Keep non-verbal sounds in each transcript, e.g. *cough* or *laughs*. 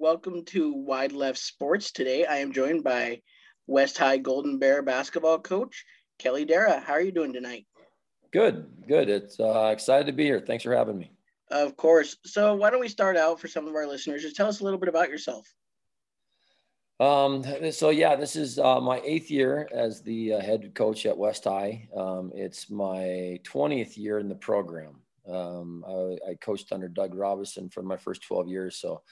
Welcome to Wide Left Sports. Today I am joined by West High Golden Bear basketball coach Kelly Darragh. How are you doing tonight? Good, good. It's uh, excited to be here. Thanks for having me. Of course. So why don't we start out for some of our listeners? Just tell us a little bit about yourself. Um, so yeah, this is uh, my eighth year as the uh, head coach at West High. Um, it's my 20th year in the program. Um, I, I, coached under Doug Robinson for my first 12 years. So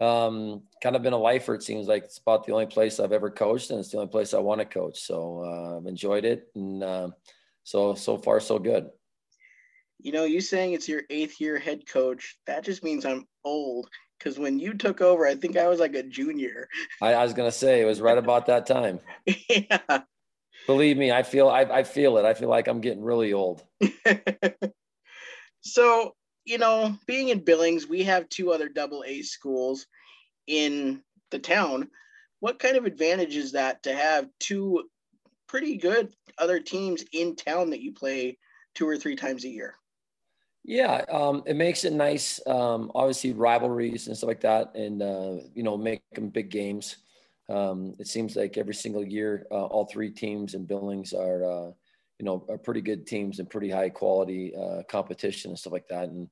um, kind of been a lifer. It seems like it's about the only place I've ever coached, and it's the only place I want to coach. So uh, I've enjoyed it, and uh, so so far so good. You know, you saying it's your eighth year head coach, that just means I'm old. Because when you took over, I think I was like a junior. I, I was gonna say it was right about that time. *laughs* yeah. Believe me, I feel I, I feel it. I feel like I'm getting really old. *laughs* so you know, being in Billings, we have two other double A schools in the town. What kind of advantage is that to have two pretty good other teams in town that you play two or three times a year? Yeah, um, it makes it nice. Um, obviously, rivalries and stuff like that, and uh, you know, make them big games. Um, it seems like every single year, uh, all three teams in Billings are uh, you know, are pretty good teams and pretty high quality uh, competition and stuff like that. And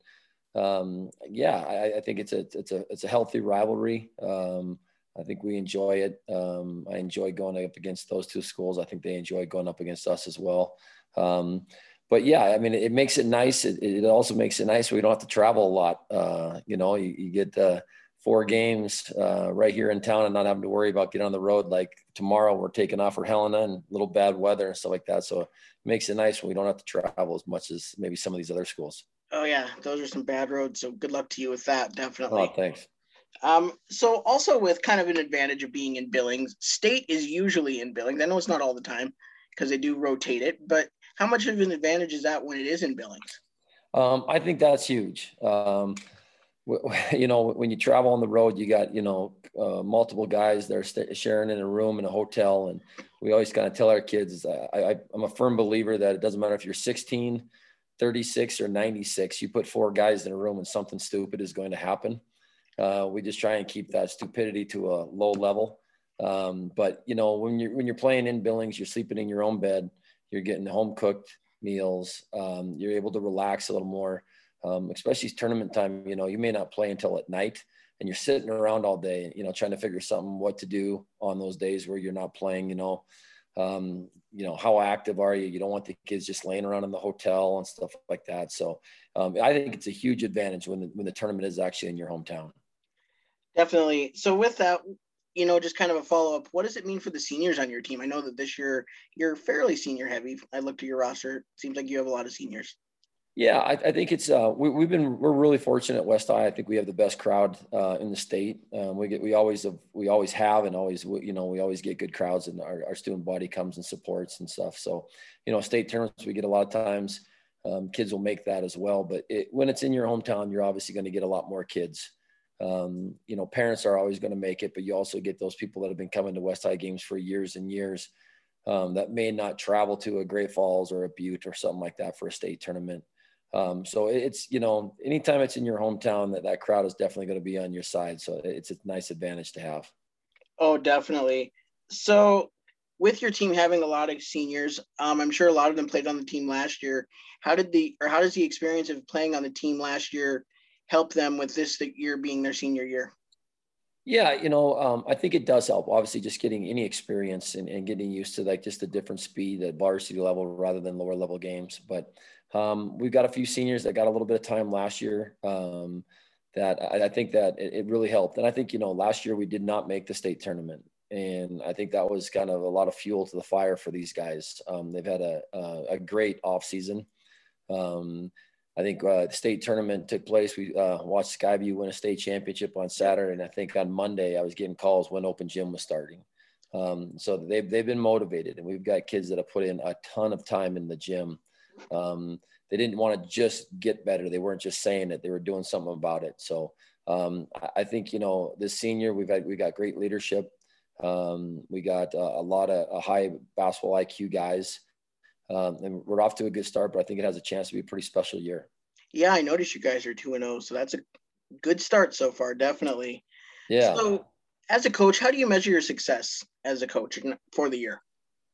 um, yeah, I, I, think it's a it's a it's a healthy rivalry. Um, I think we enjoy it. Um, I enjoy going up against those two schools. I think they enjoy going up against us as well. Um, but yeah, I mean, it, makes it nice. It, it, also makes it nice. We don't have to travel a lot. Uh, you know, you, you get the four games uh, right here in town and not having to worry about getting on the road. Like tomorrow, we're taking off for Helena and a little bad weather and stuff like that. So it makes it nice when we don't have to travel as much as maybe some of these other schools. Oh yeah, those are some bad roads. So good luck to you with that. Definitely. Oh, thanks. Um, so also with kind of an advantage of being in Billings, state is usually in Billings. I know it's not all the time because they do rotate it, but how much of an advantage is that when it is in Billings? Um, I think that's huge. Um, *laughs* you know, when you travel on the road, you got, you know, uh, multiple guys that are st- sharing in a room in a hotel. And we always kind of tell our kids, I, I, I'm a firm believer that it doesn't matter if you're 16, 36 or 96, you put four guys in a room and something stupid is going to happen. Uh, we just try and keep that stupidity to a low level. Um, but you know, when you're, when you're playing in Billings, you're sleeping in your own bed, you're getting home cooked meals. Um, you're able to relax a little more um, especially tournament time. You know, you may not play until at night, and you're sitting around all day. You know, trying to figure something what to do on those days where you're not playing. You know, um, you know how active are you? You don't want the kids just laying around in the hotel and stuff like that. So um, I think it's a huge advantage when the, when the tournament is actually in your hometown. Definitely. So with that, you know, just kind of a follow up. What does it mean for the seniors on your team? I know that this year you're fairly senior heavy. I looked at your roster. It seems like you have a lot of seniors. Yeah, I, I, think it's uh, we, have been we're really fortunate at West High. I think we have the best crowd uh, in the state. Um, we get we always have, we always have and always you know we always get good crowds and our, our student body comes and supports and stuff. So you know state tournaments we get a lot of times. Um, kids will make that as well, but it, when it's in your hometown, you're obviously going to get a lot more kids. Um, you know, parents are always going to make it, but you also get those people that have been coming to West High games for years and years um, that may not travel to a Great Falls or a Butte or something like that for a state tournament. Um, so it's you know anytime it's in your hometown that that crowd is definitely going to be on your side. So it's a nice advantage to have. Oh, definitely. So with your team having a lot of seniors, um, I'm sure a lot of them played on the team last year. How did the or how does the experience of playing on the team last year help them with this year being their senior year? Yeah, you know, um, I think it does help. Obviously, just getting any experience and, and, getting used to like just the different speed at varsity level rather than lower level games. But um, we've got a few seniors that got a little bit of time last year. Um, that I, I, think that it, it, really helped. And I think you know last year we did not make the state tournament, and I think that was kind of a lot of fuel to the fire for these guys. Um, they've had a, a, a great off season. Um, I think uh, the state tournament took place. We uh, watched Skyview win a state championship on Saturday, and I think on Monday I was getting calls when open gym was starting. Um, so they've they've been motivated, and we've got kids that have put in a ton of time in the gym. Um, they didn't want to just get better; they weren't just saying it; they were doing something about it. So um, I think you know this senior we've got we got great leadership. Um, we got uh, a lot of uh, high basketball IQ guys. Um, and we're off to a good start, but I think it has a chance to be a pretty special year. Yeah, I noticed you guys are two and zero, oh, so that's a good start so far, definitely. Yeah. So, as a coach, how do you measure your success as a coach for the year?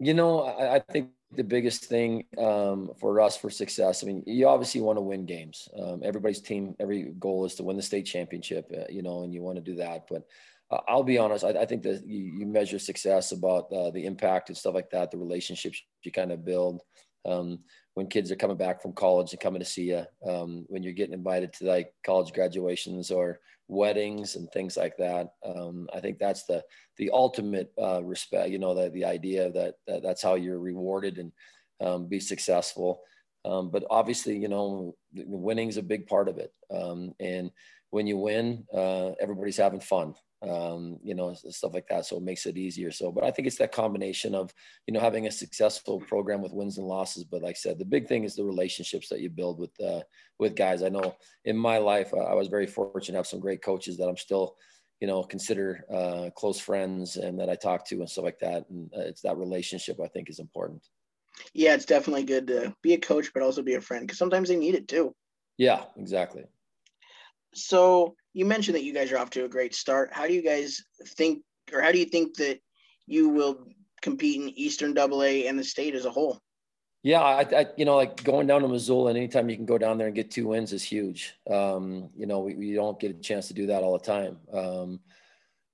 You know, I, I think the biggest thing um, for us for success. I mean, you obviously want to win games. Um, everybody's team, every goal is to win the state championship. Uh, you know, and you want to do that, but uh, I'll be honest. I, I think that you, you, measure success about uh, the impact and stuff like that, the relationships you kind of build. Um, when kids are coming back from college and coming to see you, um, when you're getting invited to like college graduations or weddings and things like that. Um, I think that's the the ultimate uh, respect. You know, the the idea that, that that's how you're rewarded and um, be successful. Um, but obviously, you know, winning is a big part of it. Um, and when you win, uh, everybody's having fun um, you know, stuff like that. So it makes it easier. So, but I think it's that combination of, you know, having a successful program with wins and losses. But like I said, the big thing is the relationships that you build with, uh, with guys. I know in my life, I was very fortunate to have some great coaches that I'm still, you know, consider uh, close friends and that I talk to and stuff like that. And uh, it's that relationship I think is important. Yeah, it's definitely good to be a coach, but also be a friend because sometimes they need it too. Yeah, exactly. So you mentioned that you guys are off to a great start. How do you guys think, or how do you think that you will compete in Eastern Double A and the state as a whole? Yeah, I, I, you know, like going down to Missoula and anytime you can go down there and get two wins is huge. Um, you know, we, we don't get a chance to do that all the time. Um,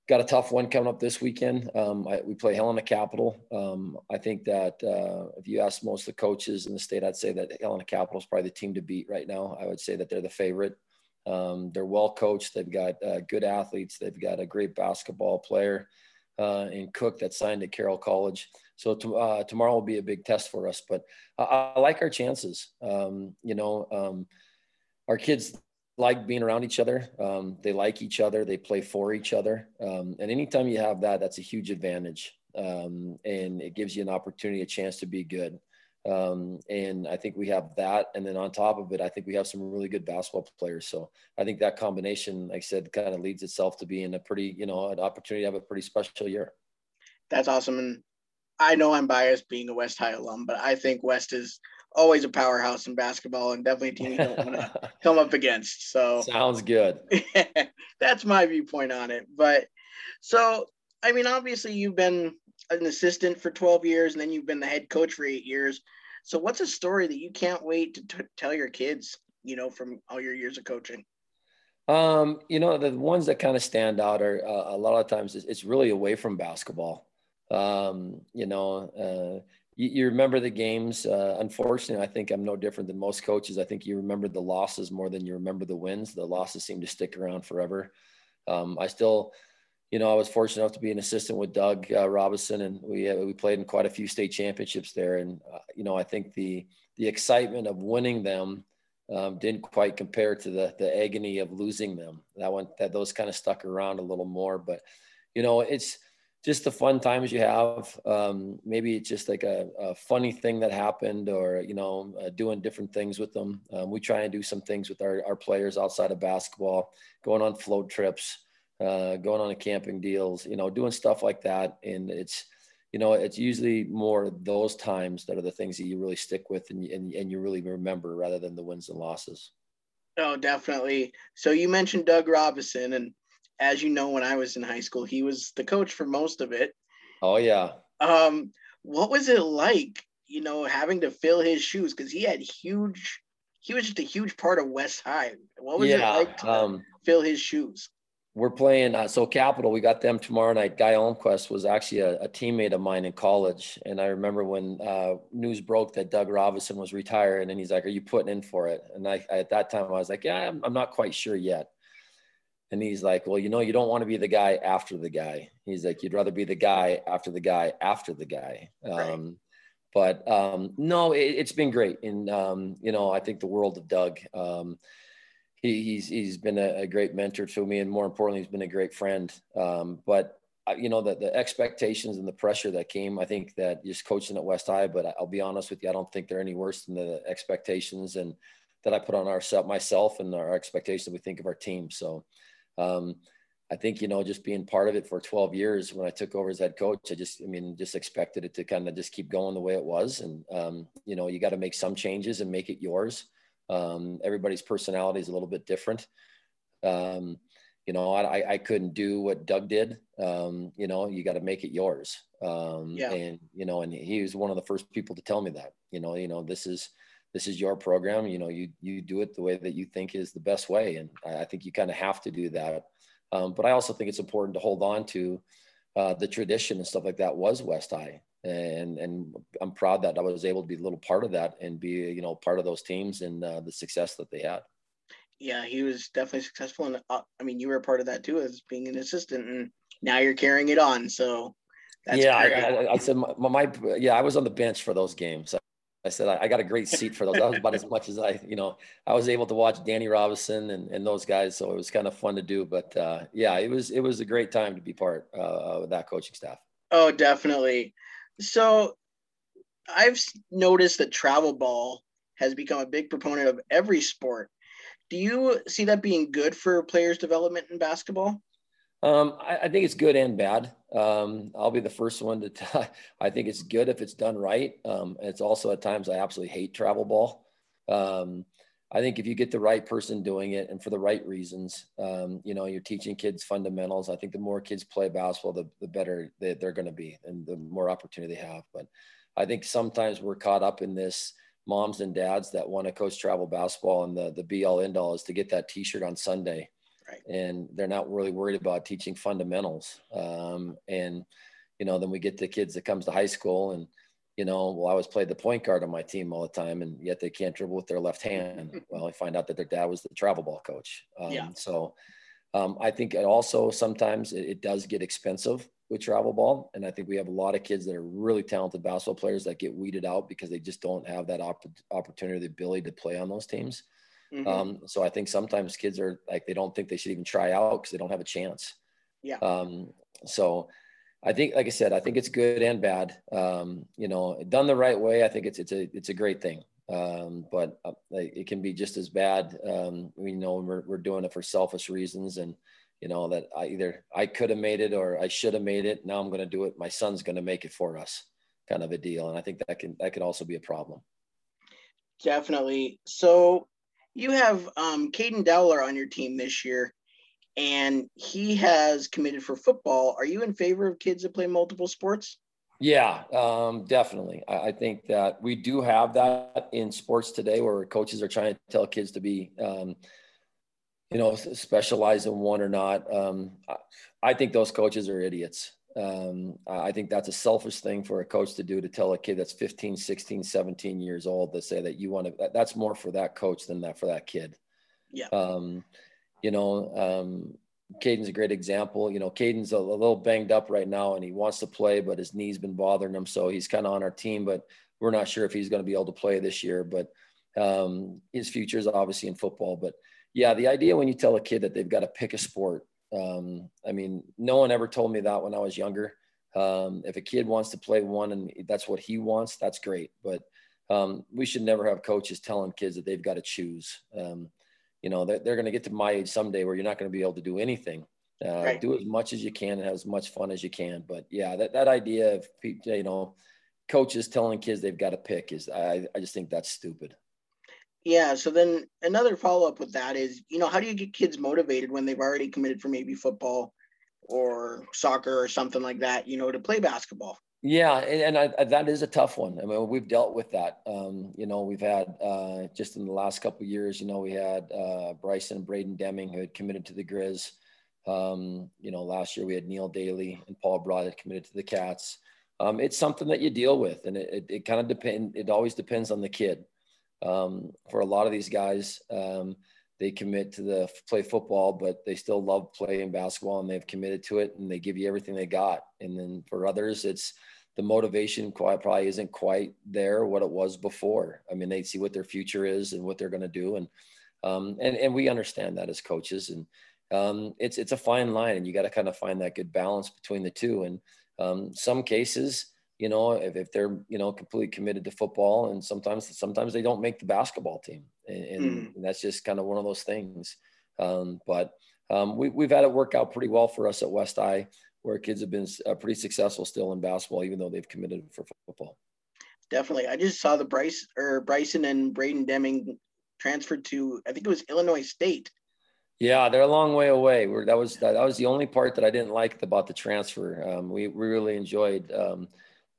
got a tough one coming up this weekend. Um, I, we play Helena Capital. Um, I think that uh, if you ask most of the coaches in the state, I'd say that Helena Capital is probably the team to beat right now. I would say that they're the favorite. Um, they're well coached. They've got uh, good athletes. They've got a great basketball player uh, in Cook that signed at Carroll College. So to, uh, tomorrow will be a big test for us. But I, I like our chances. Um, you know, um, our kids like being around each other. Um, they like each other. They play for each other. Um, and anytime you have that, that's a huge advantage. Um, and it gives you an opportunity, a chance to be good. Um, and I think we have that. And then on top of it, I think we have some really good basketball players. So I think that combination, like I said, kind of leads itself to being a pretty, you know, an opportunity to have a pretty special year. That's awesome. And I know I'm biased being a West High alum, but I think West is always a powerhouse in basketball and definitely a team you don't want to *laughs* come up against. So sounds good. *laughs* that's my viewpoint on it. But so, I mean, obviously you've been an assistant for 12 years and then you've been the head coach for eight years. So, what's a story that you can't wait to t- tell your kids, you know, from all your years of coaching? Um, you know, the ones that kind of stand out are uh, a lot of times it's, really away from basketball. Um, you know, uh, you, you, remember the games. Uh, unfortunately, I think I'm no different than most coaches. I think you remember the losses more than you remember the wins. The losses seem to stick around forever. Um, I still, you know, I was fortunate enough to be an assistant with Doug uh, Robinson, and we uh, we played in quite a few state championships there. And uh, you know, I think the the excitement of winning them um, didn't quite compare to the the agony of losing them. That one that those kind of stuck around a little more. But you know, it's just the fun times you have. Um, maybe it's just like a, a, funny thing that happened, or you know, uh, doing different things with them. Um, we try and do some things with our, our players outside of basketball, going on float trips uh, going on a camping deals, you know, doing stuff like that. And it's, you know, it's usually more those times that are the things that you really stick with and, and, and you really remember rather than the wins and losses. Oh, definitely. So you mentioned Doug Robinson, and as you know, when I was in high school, he was the coach for most of it. Oh yeah. Um, what was it like, you know, having to fill his shoes because he had huge, he was just a huge part of West High. What was yeah, it like to um, fill his shoes? We're playing uh, so capital we got them tomorrow night guy Almquist was actually a, a, teammate of mine in college and i remember when uh, news broke that doug robinson was retiring and he's like are you putting in for it and I, I at that time i was like yeah I'm, I'm, not quite sure yet And he's like, well, you know, you don't want to be the guy after the guy. He's like, you'd rather be the guy after the guy after the guy. Right. Um, but um, no, it, has been great. And, um, you know, I think the world of Doug, um, he, he's, he's been a, a, great mentor to me. And more importantly, he's been a great friend. Um, but, you know, the, the expectations and the pressure that came, I think that just coaching at West High, but I'll be honest with you, I don't think they're any worse than the expectations and that I put on ourselves, myself and our expectations we think of our team. So, um, I think, you know, just being part of it for 12 years when I took over as head coach, I just, I mean, just expected it to kind of just keep going the way it was. And, um, you know, you got to make some changes and make it yours. Um, everybody's personality is a little bit different. Um, you know, I, I couldn't do what Doug did. Um, you know, you got to make it yours. Um, yeah. And, you know, and he was one of the first people to tell me that, you know, you know, this is, this is your program. You know, you, you do it the way that you think is the best way. And I, I think you kind of have to do that um, but I also think it's important to hold on to uh, the tradition and stuff like that was West High. And, and I'm proud that I was able to be a little part of that and be, you know, part of those teams and uh, the success that they had. Yeah, he was definitely successful. And uh, I mean, you were a part of that too, as being an assistant and now you're carrying it on. So yeah, I, I, I, said my, my, yeah, I was on the bench for those games. I said I, I, got a great seat for those. That was about as much as I, you know, I was able to watch Danny Robinson and, and those guys, so it was kind of fun to do. But uh, yeah, it was it was a great time to be part uh, of that coaching staff. Oh, definitely. So I've noticed that travel ball has become a big proponent of every sport. Do you see that being good for players' development in basketball? Um, I, I, think it's good and bad. Um, I'll be the first one to tell. *laughs* I think it's good if it's done right. Um, it's also at times I absolutely hate travel ball. Um, I think if you get the right person doing it and for the right reasons, um, you know, you're teaching kids fundamentals. I think the more kids play basketball, the, the better they, they're going to be and the more opportunity they have. But I think sometimes we're caught up in this moms and dads that want to coach travel basketball and the, the be all end all is to get that t-shirt on Sunday Right. And they're not really worried about teaching fundamentals. Um, and, you know, then we get the kids that comes to high school and, you know, well, I was played the point guard on my team all the time, and yet they can't dribble with their left hand. *laughs* well, I find out that their dad was the travel ball coach. Um, yeah. So um, I think it also sometimes it, it, does get expensive with travel ball, and I think we have a lot of kids that are really talented basketball players that get weeded out because they just don't have that op- opportunity, the ability to play on those teams. Mm-hmm. Um, so I think sometimes kids are like they don't think they should even try out because they don't have a chance. Yeah. Um, so I think, like I said, I think it's good and bad. Um, you know, done the right way, I think it's it's a it's a great thing. Um, but uh, like, it can be just as bad. Um, we know we're we're doing it for selfish reasons, and you know that I either I could have made it or I should have made it. Now I'm going to do it. My son's going to make it for us, kind of a deal. And I think that can that can also be a problem. Definitely. So you have um, Caden Dowler on your team this year, and he has committed for football. Are you in favor of kids that play multiple sports? Yeah, um, definitely. I, I, think that we do have that in sports today, where coaches are trying to tell kids to be, um, you know, specialize in one or not. Um, I, I think those coaches are idiots. Um, I think that's a selfish thing for a coach to do to tell a kid that's 15, 16, 17 years old to say that you want to, that, that's more for that coach than that for that kid. Yeah. Um, you know, um, Caden's a great example. You know, Caden's a, a, little banged up right now and he wants to play, but his knee's been bothering him. So he's kind of on our team, but we're not sure if he's going to be able to play this year. But um, his future is obviously in football. But yeah, the idea when you tell a kid that they've got to pick a sport um, I mean, no one ever told me that when I was younger. Um, if a kid wants to play one and that's what he wants, that's great. But um, we should never have coaches telling kids that they've got to choose. Um, you know, they're, they're going to get to my age someday where you're not going to be able to do anything. Uh, right. Do as much as you can and have as much fun as you can. But yeah, that, that idea of, you know, coaches telling kids they've got to pick is, I, I just think that's stupid. Yeah. So then another follow up with that is, you know, how do you get kids motivated when they've already committed for maybe football or soccer or something like that, you know, to play basketball? Yeah, and, and I, that is a tough one. I mean, we've dealt with that. Um, you know, we've had uh, just in the last couple years. You know, we had uh, Bryson and Braden Deming who had committed to the Grizz. Um, you know, last year we had Neil Daly and Paul Broad that committed to the Cats. Um, it's something that you deal with, and it, it, it kind of depend. It always depends on the kid um, for a lot of these guys. Um, they commit to the play football, but they still love playing basketball and they've committed to it and they give you everything they got. And then for others, it's the motivation quite probably isn't quite there what it was before. I mean, they see what their future is and what they're going to do, and um, and and we understand that as coaches, and um, it's it's a fine line, and you got to kind of find that good balance between the two. And um, some cases, you know, if, if they're you know completely committed to football, and sometimes sometimes they don't make the basketball team, and, and, mm. and that's just kind of one of those things. Um, but um, we, we've had it work out pretty well for us at West High where kids have been uh, pretty successful still in basketball, even though they've committed for football. Definitely. I just saw the Bryce or Bryson and Braden Deming transferred to, I think it was Illinois State. Yeah, they're a long way away. We're, that was that, that was the only part that I didn't like about the transfer. Um, we, we really enjoyed. Um,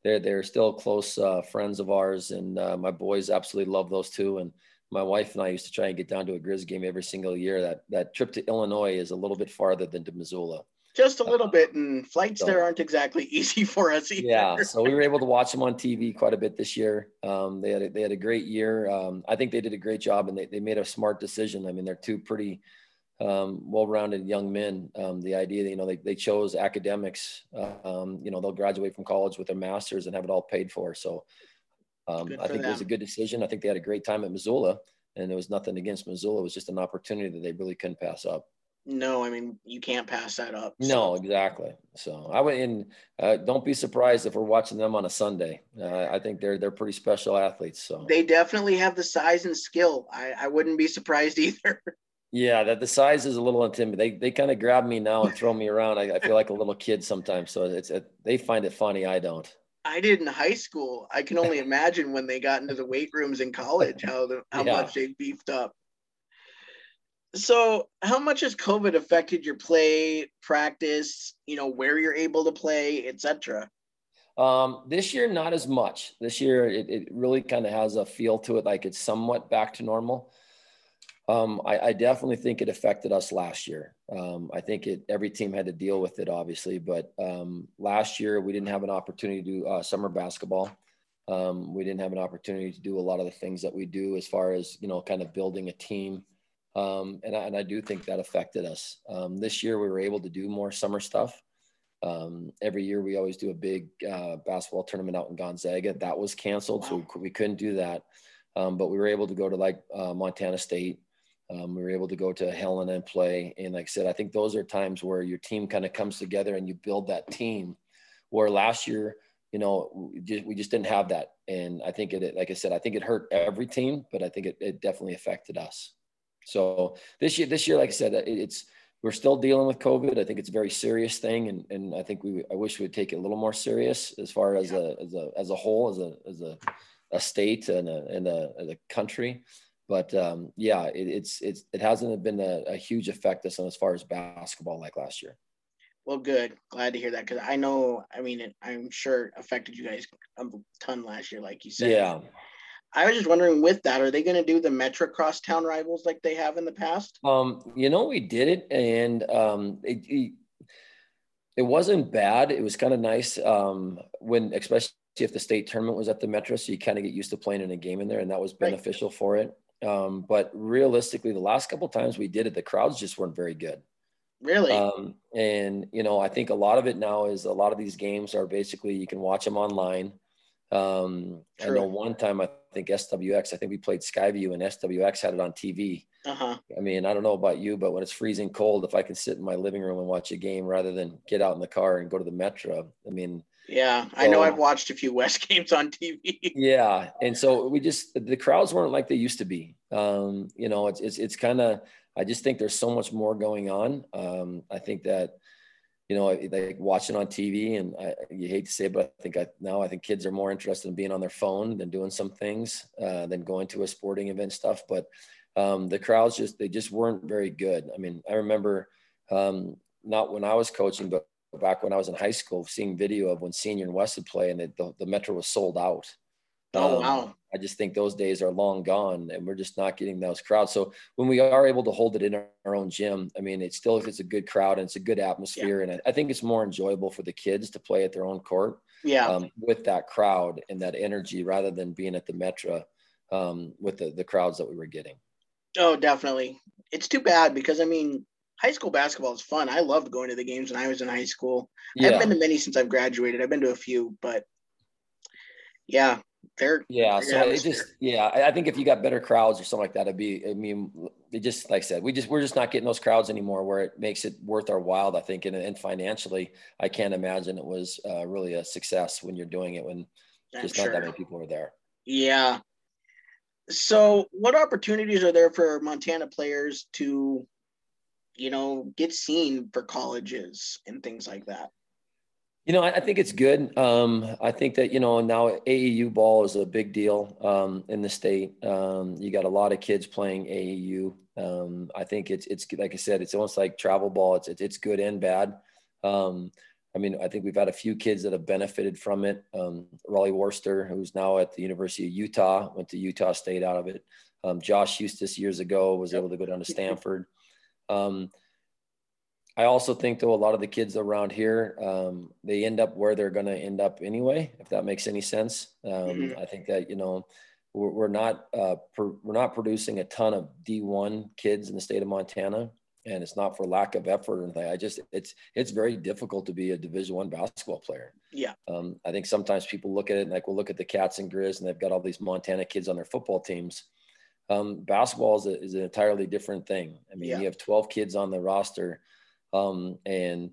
they're they're still close uh, friends of ours, and uh, my boys absolutely love those two. And my wife and I used to try and get down to a Grizz game every single year. That that trip to Illinois is a little bit farther than to Missoula just a little bit, and flights so, there aren't exactly *laughs* easy for us either. Yeah, so we were able to watch them on TV quite a bit this year. Um, they had a, they had a great year. Um, I think they did a great job, and they, they made a smart decision. I mean, they're two pretty um, well-rounded young men. Um, the idea that you know they, they chose academics. Um, you know, they'll graduate from college with their masters and have it all paid for. So um, I think them. it was a good decision. I think they had a great time at Missoula, and there was nothing against Missoula. It was just an opportunity that they really couldn't pass up no, I mean you can't pass that up. So. No, exactly. So I would, and uh, don't be surprised if we're watching them on a Sunday. Uh, I think they're they're pretty special athletes. So they definitely have the size and skill. I, I wouldn't be surprised *laughs* either. Yeah, that the size is a little intimidating. They they kind of grab me now and throw me *laughs* around. I, I feel like a little kid sometimes. So it's it, they find it funny. I don't. I did in high school. I can only imagine when they got into the weight rooms in college how the, how *laughs* yeah. much they beefed up. So, how much has COVID affected your play, practice, you know, where you're able to play, etc.? Um, this year, not as much. This year, it, it really kind of has a feel to it, like it's somewhat back to normal. Um, I, I, definitely think it affected us last year. Um, I think it every team had to deal with it, obviously, but um, last year we didn't have an opportunity to do uh, summer basketball. Um, we didn't have an opportunity to do a lot of the things that we do as far as you know, kind of building a team um, and, I, and I do think that affected us. Um, this year, we were able to do more summer stuff. Um, every year, we always do a big uh, basketball tournament out in Gonzaga. That was canceled, wow. so we couldn't do that. Um, but we were able to go to like uh, Montana State. Um, we were able to go to Helena and play. And like I said, I think those are times where your team kind of comes together and you build that team. Where last year, you know, we just, we just didn't have that. And I think it, like I said, I think it hurt every team, but I think it, it definitely affected us. So this year, this year, like I said, it's we're still dealing with COVID. I think it's a very serious thing, and and I think we I wish we'd take it a little more serious as far as a as a as a whole, as a as a, a state and a and a, a country. But um, yeah, it, it's it's it hasn't been a, a huge effect us on as far as basketball like last year. Well, good. Glad to hear that because I know. I mean, it, I'm sure it affected you guys a ton last year, like you said. Yeah. I was just wondering with that, are they going to do the Metro Crosstown rivals like they have in the past? Um, you know, we did it and um, it, it, it wasn't bad. It was kind of nice um, when, especially if the state tournament was at the Metro, so you kind of get used to playing in a game in there, and that was beneficial right. for it. Um, but realistically, the last couple times we did it, the crowds just weren't very good. Really? Um, and you know, I think a lot of it now is a lot of these games are basically you can watch them online. Um, I know one time I think SWX, I think we played Skyview and SWX had it on TV. Uh-huh. I mean, I don't know about you, but when it's freezing cold, if I can sit in my living room and watch a game rather than get out in the car and go to the Metro, I mean, yeah, so, I know I've watched a few *laughs* West games on TV. yeah. And so we just, the crowds weren't like they used to be. Um, you know, it's, it's, it's kind of, I just think there's so much more going on. Um, I think that, you know, like watching on TV, and I, you hate to say, it, but I think I, now I think kids are more interested in being on their phone than doing some things uh, than going to a sporting event stuff. But um, the crowds just they just weren't very good. I mean, I remember um, not when I was coaching, but back when I was in high school, seeing video of when Senior and West would play, and the, the, the Metro was sold out. Oh um, wow! I just think those days are long gone, and we're just not getting those crowds. So when we are able to hold it in our own gym, I mean, it's still it's a good crowd and it's a good atmosphere, yeah. and I, I, think it's more enjoyable for the kids to play at their own court. Yeah. Um, with that crowd and that energy, rather than being at the Metro um, with the the crowds that we were getting. Oh, definitely. It's too bad because I mean, high school basketball is fun. I loved going to the games when I was in high school. Yeah. I haven't been to many since I've graduated. I've been to a few, but yeah, they're yeah. So it just yeah, I think if you got better crowds or something like that, it'd be. I mean, it just like I said, we just we're just not getting those crowds anymore where it makes it worth our while. I think, and, and financially, I can't imagine it was uh, really a success when you're doing it when I'm just sure. not that many people are there. Yeah. So, what opportunities are there for Montana players to, you know, get seen for colleges and things like that? You know, I, think it's good. Um, I think that you know now AAU ball is a big deal um, in the state. Um, you got a lot of kids playing AAU. Um, I think it's it's like I said, it's almost like travel ball. It's it's, it's good and bad. Um, I mean, I think we've had a few kids that have benefited from it. Um, Raleigh Worcester, who's now at the University of Utah, went to Utah State out of it. Josh Huestis years ago was able to go down to Stanford. I also think though a lot of the kids around here, um, they end up where they're going to end up anyway. If that makes any sense, um, mm-hmm. I think that you know we're, we're not uh, we're not producing a ton of D1 kids in the state of Montana, and it's not for lack of effort or anything. I just it's it's very difficult to be a Division One basketball player. Yeah, um, I think sometimes people look at it and like we'll look at the Cats and Grizz, and they've got all these Montana kids on their football teams. Um, basketball is, a, is, an entirely different thing. I mean, yeah. you have 12 kids on the roster um, and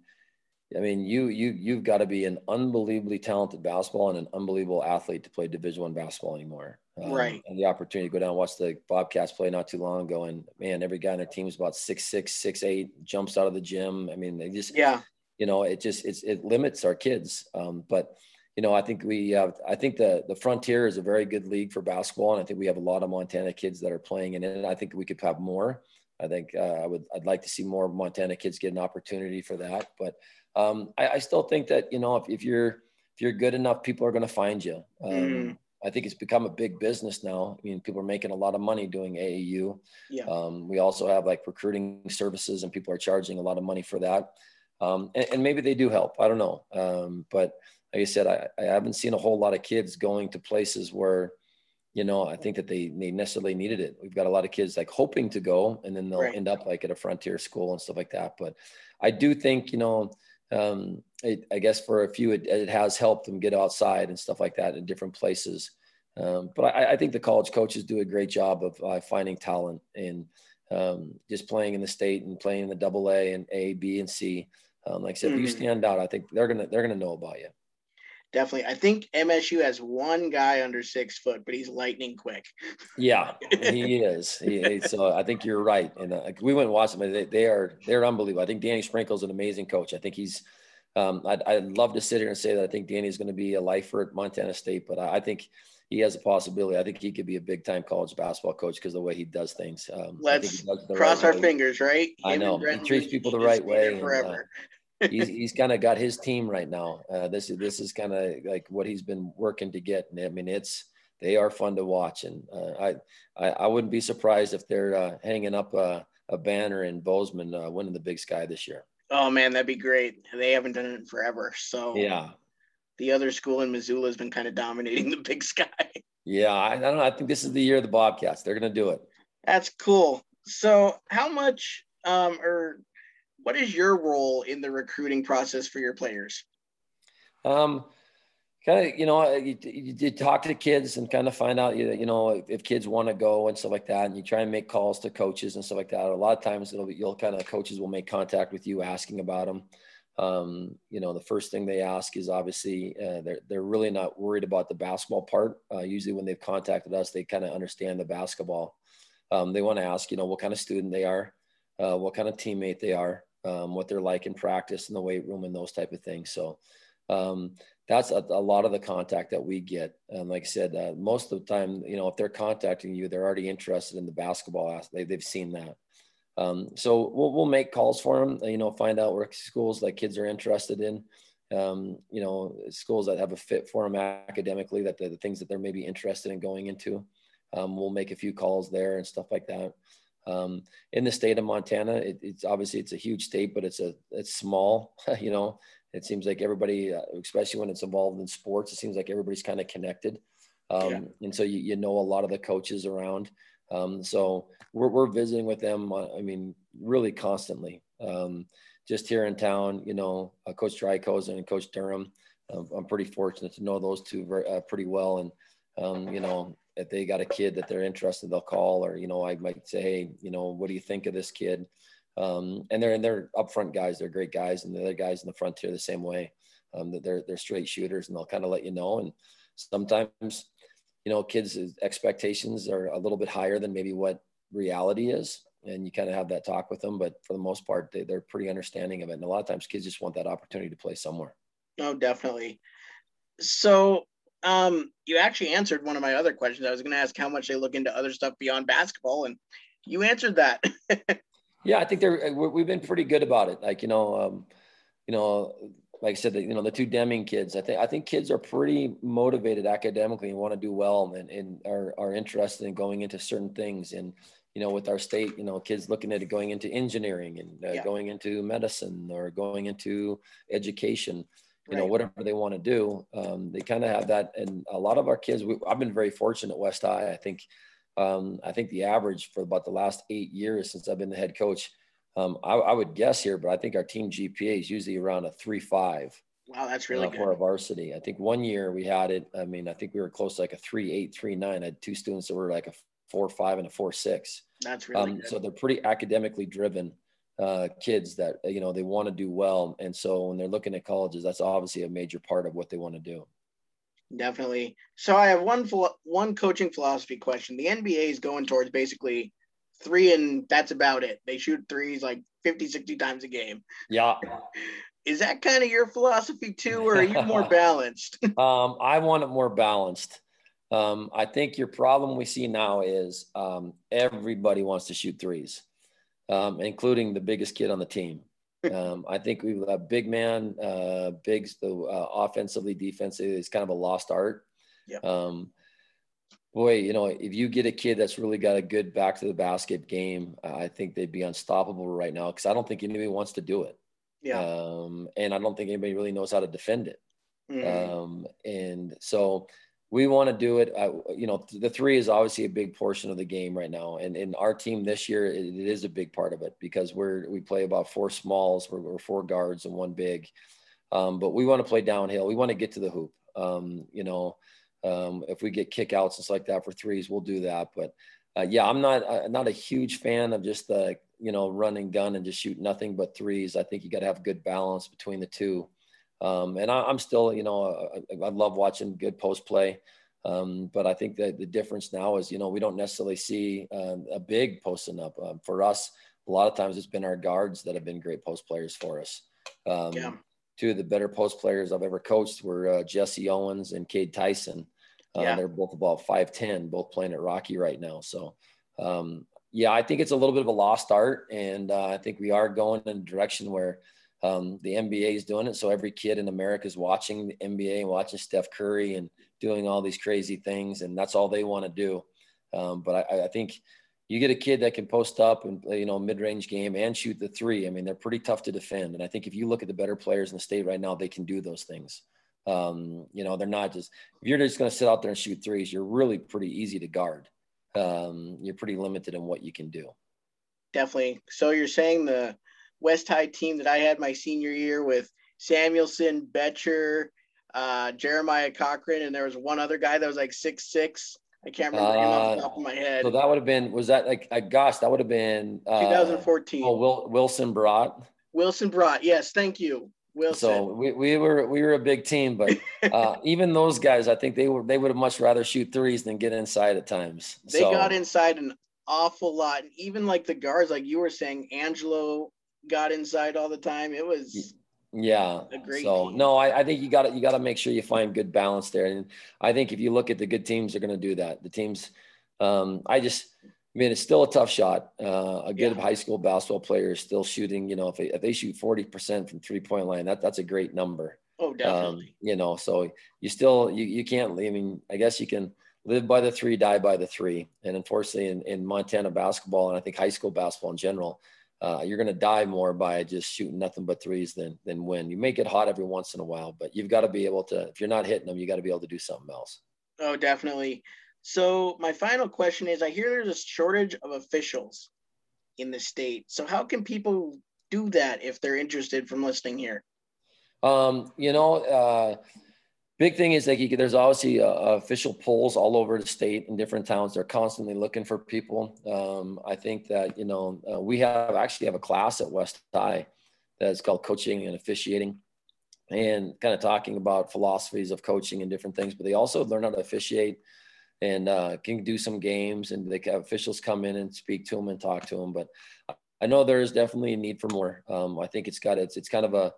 I mean, you you you've got to be an unbelievably talented basketball and an unbelievable athlete to play Division One basketball anymore. Um, right. And the opportunity to go down and watch the Bobcats play not too long ago, and man, every guy on their team is about six six, six eight, jumps out of the gym. I mean, they just yeah. You know, it just it's it limits our kids. Um, but you know, I think we have. I think the the Frontier is a very good league for basketball, and I think we have a lot of Montana kids that are playing in it. I think we could have more. I think uh, I would I'd like to see more Montana kids get an opportunity for that. But um, I, I, still think that you know if, if you're if you're good enough, people are going to find you. Um, mm. I think it's become a big business now. I mean, people are making a lot of money doing AAU. Yeah. Um, we also have like recruiting services, and people are charging a lot of money for that. Um, and, and, maybe they do help. I don't know. Um, but like I said, I, I haven't seen a whole lot of kids going to places where you know, I think that they, they necessarily needed it. We've got a lot of kids like hoping to go and then they'll right. end up like at a frontier school and stuff like that. But I do think, you know, um, it, I guess for a few, it, it, has helped them get outside and stuff like that in different places. Um, but I, I, think the college coaches do a great job of uh, finding talent and um, just playing in the state and playing in the double A and A, B, and C. Um, like I said, mm-hmm. if you mm-hmm. stand out, I think they're gonna they're gonna know about you definitely. I think MSU has one guy under six foot, but he's lightning quick. Yeah, *laughs* he is. He, so I think you're right. And uh, we went and watched them. They, they are they're unbelievable. I think Danny Sprinkle's an amazing coach. I think he's. Um, I'd, I'd love to sit here and say that I think Danny is going to be a lifer at Montana State, but I, I think he has a possibility. I think he could be a big time college basketball coach because the way he does things. Um, Let's cross right our way. fingers, right? Him I know he treats people the right way. And, uh, he's he's kind of got his team right now. Uh, this is this is kind of like what he's been working to get. And I mean, it's they are fun to watch, and uh, I, I, I wouldn't be surprised if they're uh, hanging up a, a, banner in Bozeman uh, winning the Big Sky this year. Oh man, that'd be great. They haven't done it in forever, so yeah. The other school in Missoula has been kind of dominating the Big Sky. *laughs* Yeah, I, I don't know. I think this is the year of the Bobcats. They're going to do it. That's cool. So, how much um, or what is your role in the recruiting process for your players? Um, kind of, you know, you, you, talk to kids and kind of find out, you know, if kids want to go and stuff like that, and you try and make calls to coaches and stuff like that. A lot of times, it'll be, you'll kind of coaches will make contact with you asking about them. Um, you know, the first thing they ask is obviously uh, they're they're really not worried about the basketball part. Uh, usually, when they've contacted us, they kind of understand the basketball. Um, they want to ask, you know, what kind of student they are, uh, what kind of teammate they are um, what they're like in practice in the weight room and those type of things. So um, that's a, a, lot of the contact that we get. And like I said, uh, most of the time, you know, if they're contacting you, they're already interested in the basketball. They, they've seen that. Um, so we'll, we'll make calls for them, you know, find out where schools like kids are interested in, um, you know, schools that have a fit for them academically, that the, the things that they're maybe interested in going into. Um, we'll make a few calls there and stuff like that. Um, in the state of Montana, it, it's obviously it's a huge state, but it's a it's small. *laughs* you know, it seems like everybody, uh, especially when it's involved in sports, it seems like everybody's kind of connected. Um, yeah. And so you, you know a lot of the coaches around. Um, so we're, we're visiting with them. Uh, I mean, really constantly. Um, just here in town, you know, uh, Coach Dreikosen and Coach Durham. Um, I'm pretty fortunate to know those two very, uh, pretty well. And, um, you know, if they got a kid that they're interested, they'll call or, you know, I might say, Hey, you know, what do you think of this kid? Um, and they're, and they're upfront guys. They're great guys. And the other guys in the frontier the same way. Um, they're, they're straight shooters and they'll kind of let you know. And sometimes, you know, kids' expectations are a little bit higher than maybe what reality is. And you kind of have that talk with them. But for the most part, they, they're pretty understanding of it. And a lot of times kids just want that opportunity to play somewhere. Oh, definitely. So um, you actually answered one of my other questions. I was going to ask how much they look into other stuff beyond basketball, and you answered that. *laughs* yeah, I think they're we've been pretty good about it. Like you know, um, you know, like I said, you know, the two Deming kids. I think I think kids are pretty motivated academically and want to do well, and, and are are interested in going into certain things. And you know, with our state, you know, kids looking at it going into engineering and uh, yeah. going into medicine or going into education you know, whatever they want to do. Um, they kind of have that. And a lot of our kids, we, I've been very fortunate at West High. I think, um, I think the average for about the last eight years since I've been the head coach, um, I, I, would guess here, but I think our team GPA is usually around a three five. Wow, that's really uh, good. for a varsity. I think one year we had it. I mean, I think we were close to like a three eight, three nine. I had two students that were like a four five and a four six. That's really um, good. So they're pretty academically driven uh, kids that you know they want to do well, and so when they're looking at colleges, that's obviously a major part of what they want to do. Definitely. So I have one one coaching philosophy question. The NBA is going towards basically three, and that's about it. They shoot threes like 50, 60 times a game. Yeah. *laughs* Is that kind of your philosophy too, or are you more *laughs* balanced? *laughs* um, I want it more balanced. Um, I think your problem we see now is um, everybody wants to shoot threes um, including the biggest kid on the team. *laughs* Um, I think we've got big man, uh, bigs, the uh, offensively, defensively, it's kind of a lost art. Yeah. Um, boy, you know, if you get a kid that's really got a good back to the basket game, I think they'd be unstoppable right now because I don't think anybody wants to do it. Yeah. Um, and I don't think anybody really knows how to defend it. Mm-hmm. Um, and so we want to do it. Uh, you know, the three is obviously a big portion of the game right now, and in our team this year, it, it is a big part of it because we're we play about four smalls, we're, we're four guards and one big, um, but we want to play downhill. We want to get to the hoop. Um, you know, um, if we get kickouts and stuff like that for threes, we'll do that. But uh, yeah, I'm not uh, not a huge fan of just the you know running gun and just shoot nothing but threes. I think you got to have good balance between the two. Um, and I, am still, you know, I, I, love watching good post play. Um, but I think that the difference now is, you know, we don't necessarily see um, a big posting up. Um, for us, a lot of times it's been our guards that have been great post players for us. Um, yeah. Two of the better post players I've ever coached were uh, Jesse Owens and Cade Tyson. Uh, yeah. They're both about 5'10, both playing at Rocky right now. So, um, yeah, I think it's a little bit of a lost art. And uh, I think we are going in a direction where – um, the NBA is doing it. So every kid in America is watching the NBA and watching Steph Curry and doing all these crazy things. And that's all they want to do. Um, but I, I, think you get a kid that can post up and you know, mid-range game and shoot the three. I mean, they're pretty tough to defend. And I think if you look at the better players in the state right now, they can do those things. Um, you know, they're not just, if you're just going to sit out there and shoot threes, you're really pretty easy to guard. Um, you're pretty limited in what you can do. Definitely. So you're saying the, West High team that I had my senior year with Samuelson, Betcher, uh, Jeremiah Cochran, and there was one other guy that was like six six. I can't remember uh, him off the top of my head. So that would have been was that like uh, gosh, that would have been uh, 2014. Oh, Will, Wilson Brought. Wilson Brought, yes, thank you. Wilson. So we, we were we were a big team, but uh, *laughs* even those guys, I think they were they would have much rather shoot threes than get inside at times. They so. got inside an awful lot, and even like the guards, like you were saying, Angelo got inside all the time. It was yeah. great so team. no, I, I think you got to you got to make sure you find good balance there. And I think if you look at the good teams, they're going to do that. The teams, um, I just. I mean, it's still a tough shot. Uh, a good yeah. high school basketball player is still shooting. You know, if they, if they shoot forty percent from three point line, that that's a great number. Oh, definitely. Um, you know, so you still you you can't. I mean, I guess you can live by the three, die by the three. And unfortunately, in, in Montana basketball and I think high school basketball in general, uh, you're going to die more by just shooting nothing but threes than than win. You may get hot every once in a while, but you've got to be able to. If you're not hitting them, you got to be able to do something else. Oh, definitely. So my final question is: I hear there's a shortage of officials in the state. So how can people do that if they're interested from listening here? Um, you know, uh, big thing is like you, there's obviously uh, official polls all over the state in different towns. They're constantly looking for people. Um, I think that you know uh, we have actually have a class at West High that's called coaching and officiating, and kind of talking about philosophies of coaching and different things. But they also learn how to officiate and uh, can do some games, and they have officials come in and speak to them and talk to them. But I know there is definitely a need for more. Um, I think it's got it's it's kind of a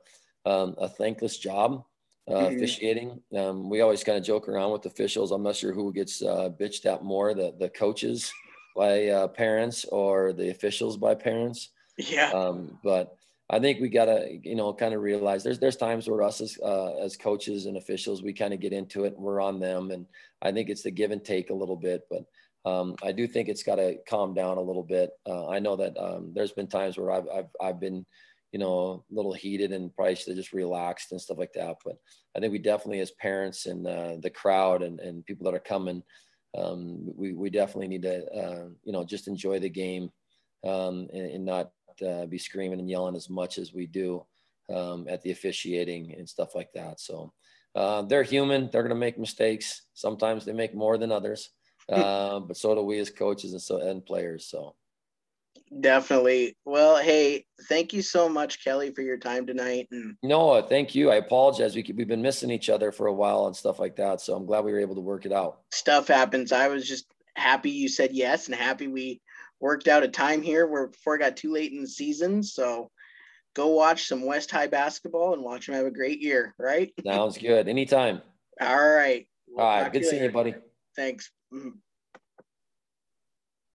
um, a thankless job uh, mm-hmm. officiating. Um, we always kind of joke around with officials. I'm not sure who gets uh, bitched at more, the the coaches by uh, parents or the officials by parents. Yeah. Um, but I think we gotta, you know, kind of realize there's there's times where us as uh, as coaches and officials we kind of get into it and we're on them, and I think it's the give and take a little bit. But um, I do think it's got to calm down a little bit. Uh, I know that um, there's been times where I've I've I've been, you know, a little heated and probably should have just relaxed and stuff like that. But I think we definitely, as parents and uh, the crowd and and people that are coming, um, we we definitely need to, uh, you know, just enjoy the game um, and, and not uh, be screaming and yelling as much as we do um, at the officiating and stuff like that. So uh, they're human. They're going to make mistakes. Sometimes they make more than others, uh, but so do we as coaches and so and players. So definitely. Well, hey, thank you so much, Kelly, for your time tonight. And no, thank you. I apologize. We we've been missing each other for a while and stuff like that. So I'm glad we were able to work it out. Stuff happens. I was just happy you said yes and happy we worked out a time here where before it got too late in the season. So go watch some West High basketball and watch them have a great year, right? Sounds good. Anytime. *laughs* All right. We'll All right. Good seeing you, buddy. Thanks. Mm-hmm.